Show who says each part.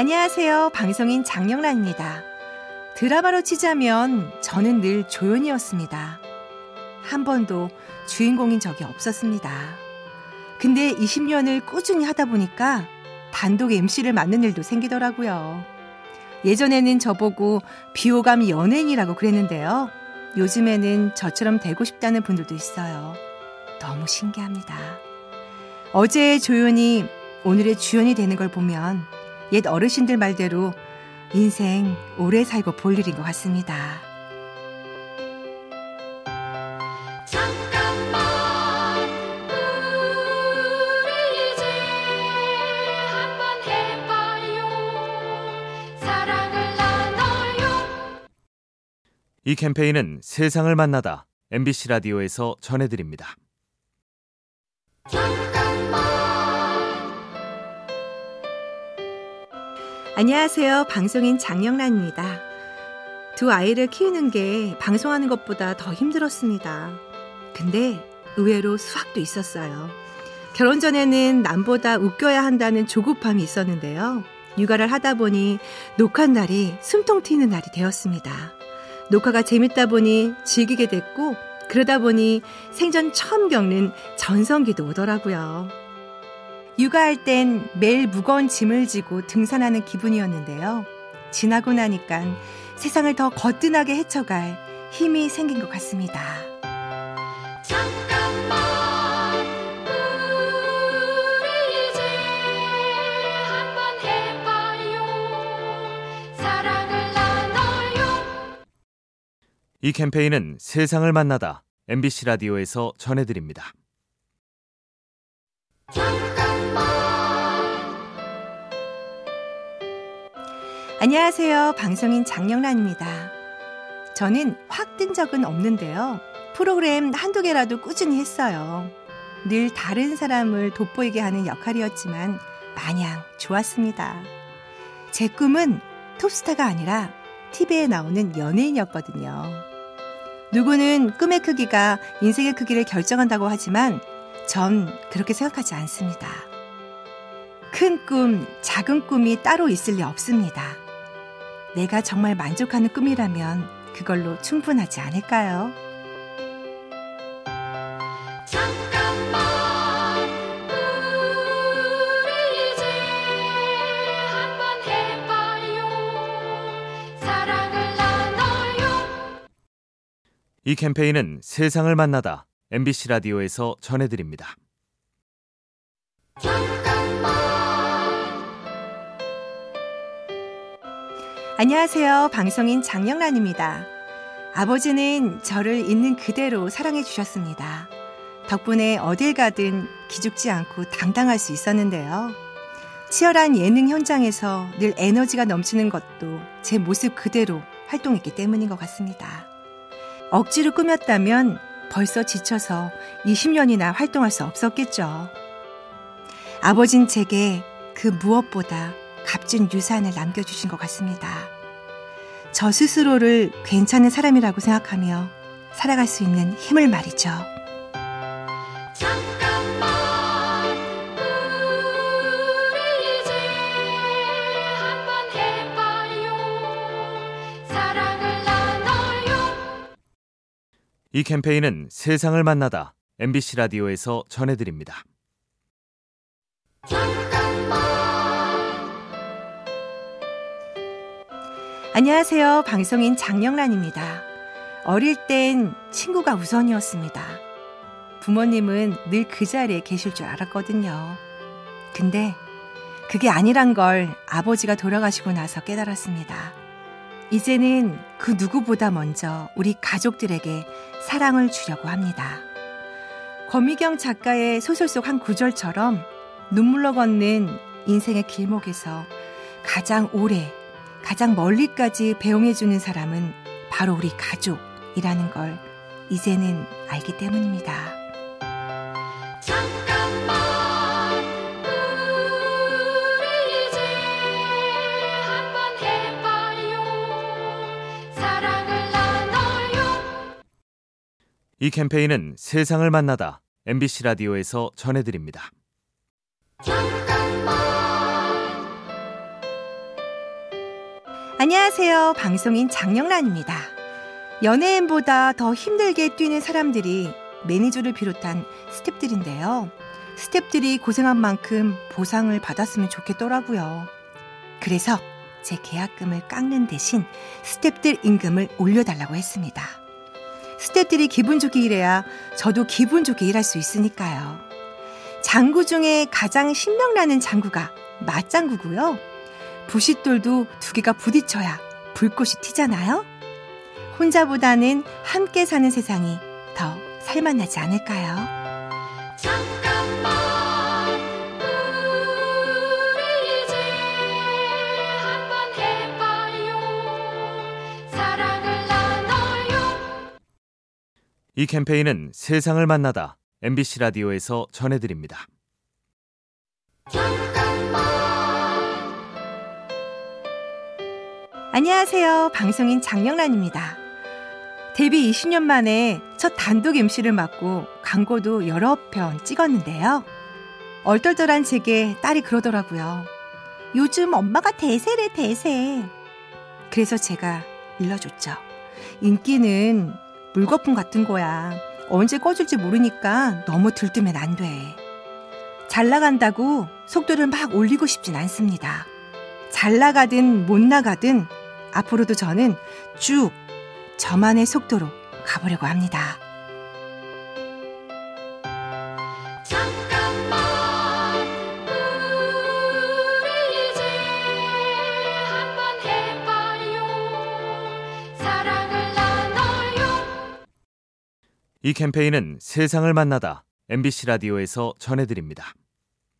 Speaker 1: 안녕하세요. 방송인 장영란입니다. 드라마로 치자면 저는 늘 조연이었습니다. 한 번도 주인공인 적이 없었습니다. 근데 20년을 꾸준히 하다 보니까 단독 MC를 맡는 일도 생기더라고요. 예전에는 저보고 비호감 연예인이라고 그랬는데요. 요즘에는 저처럼 되고 싶다는 분들도 있어요. 너무 신기합니다. 어제의 조연이 오늘의 주연이 되는 걸 보면 옛 어르신들 말대로 인생 오래 살고 볼 일인 것 같습니다.
Speaker 2: 잠깐만 우리 이제 한번 해봐요 사랑을 나눠요
Speaker 3: 이 캠페인은 세상을 만나다 MBC 라디오에서 전해드립니다.
Speaker 1: 안녕하세요. 방송인 장영란입니다. 두 아이를 키우는 게 방송하는 것보다 더 힘들었습니다. 근데 의외로 수학도 있었어요. 결혼 전에는 남보다 웃겨야 한다는 조급함이 있었는데요. 육아를 하다 보니 녹화 날이 숨통 튀는 날이 되었습니다. 녹화가 재밌다 보니 즐기게 됐고 그러다 보니 생전 처음 겪는 전성기도 오더라고요. 육아할 땐 매일 무거운 짐을 지고 등산하는 기분이었는데요. 지나고 나니까 세상을 더 거뜬하게 헤쳐갈 힘이 생긴 것 같습니다.
Speaker 2: 잠깐만 우리 이제 한번 해봐요 사랑을 나눠요
Speaker 3: 이 캠페인은 세상을 만나다 MBC 라디오에서 전해드립니다.
Speaker 1: 안녕하세요. 방송인 장영란입니다. 저는 확 뜬 적은 없는데요. 프로그램 한두 개라도 꾸준히 했어요. 늘 다른 사람을 돋보이게 하는 역할이었지만 마냥 좋았습니다. 제 꿈은 톱스타가 아니라 TV에 나오는 연예인이었거든요. 누구는 꿈의 크기가 인생의 크기를 결정한다고 하지만 전 그렇게 생각하지 않습니다. 큰 꿈, 작은 꿈이 따로 있을 리 없습니다. 내가 정말 만족하는 꿈이라면 그걸로 충분하지 않을까요?
Speaker 2: 잠깐만 우리 이제 한번 해봐요 사랑을 나눠요
Speaker 3: 이 캠페인은 세상을 만나다 MBC 라디오에서 전해드립니다.
Speaker 1: 안녕하세요. 방송인 장영란입니다. 아버지는 저를 있는 그대로 사랑해 주셨습니다. 덕분에 어딜 가든 기죽지 않고 당당할 수 있었는데요. 치열한 예능 현장에서 늘 에너지가 넘치는 것도 제 모습 그대로 활동했기 때문인 것 같습니다. 억지로 꾸몄다면 벌써 지쳐서 20년이나 활동할 수 없었겠죠. 아버진 제게 그 무엇보다 값진 유산을 남겨주신 것 같습니다. 저 스스로를 괜찮은 사람이라고 생각하며 살아갈 수 있는 힘을 말이죠.
Speaker 2: 이
Speaker 3: 캠페인은 세상을 만나다 MBC 라디오에서 전해드립니다.
Speaker 1: 안녕하세요. 방송인 장영란입니다. 어릴 땐 친구가 우선이었습니다. 부모님은 늘 그 자리에 계실 줄 알았거든요. 근데 그게 아니란 걸 아버지가 돌아가시고 나서 깨달았습니다. 이제는 그 누구보다 먼저 우리 가족들에게 사랑을 주려고 합니다. 권미경 작가의 소설 속 한 구절처럼 눈물로 걷는 인생의 길목에서 가장 오래, 가장 멀리까지 배웅해주는 사람은 바로 우리 가족이라는 걸 이제는 알기 때문입니다.
Speaker 2: 이
Speaker 3: 캠페인은 세상을 만나다 MBC 라디오에서 전해드립니다.
Speaker 1: 안녕하세요. 방송인 장영란입니다. 연예인보다 더 힘들게 뛰는 사람들이 매니저를 비롯한 스탭들인데요. 스탭들이 고생한 만큼 보상을 받았으면 좋겠더라고요. 그래서 제 계약금을 깎는 대신 스탭들 임금을 올려달라고 했습니다. 스탭들이 기분 좋게 일해야 저도 기분 좋게 일할 수 있으니까요. 장구 중에 가장 신명나는 장구가 맞장구고요. 부싯돌도 두 개가 부딪혀야 불꽃이 튀잖아요. 혼자보다는 함께 사는 세상이 더 살만하지 않을까요?
Speaker 2: 이
Speaker 3: 캠페인은 세상을 만나다 MBC 라디오에서 전해드립니다.
Speaker 1: 안녕하세요. 방송인 장영란입니다. 데뷔 20년 만에 첫 단독 MC를 맡고 광고도 여러 편 찍었는데요. 얼떨떨한 제게 딸이 그러더라고요. 요즘 엄마가 대세래, 대세. 그래서 제가 일러줬죠. 인기는 물거품 같은 거야. 언제 꺼질지 모르니까 너무 들뜨면 안 돼. 잘 나간다고 속도를 막 올리고 싶진 않습니다. 잘 나가든 못 나가든 앞으로도 저는 쭉 저만의 속도로 가보려고 합니다.
Speaker 3: 이 캠페인은 세상을 만나다 MBC 라디오에서 전해드립니다.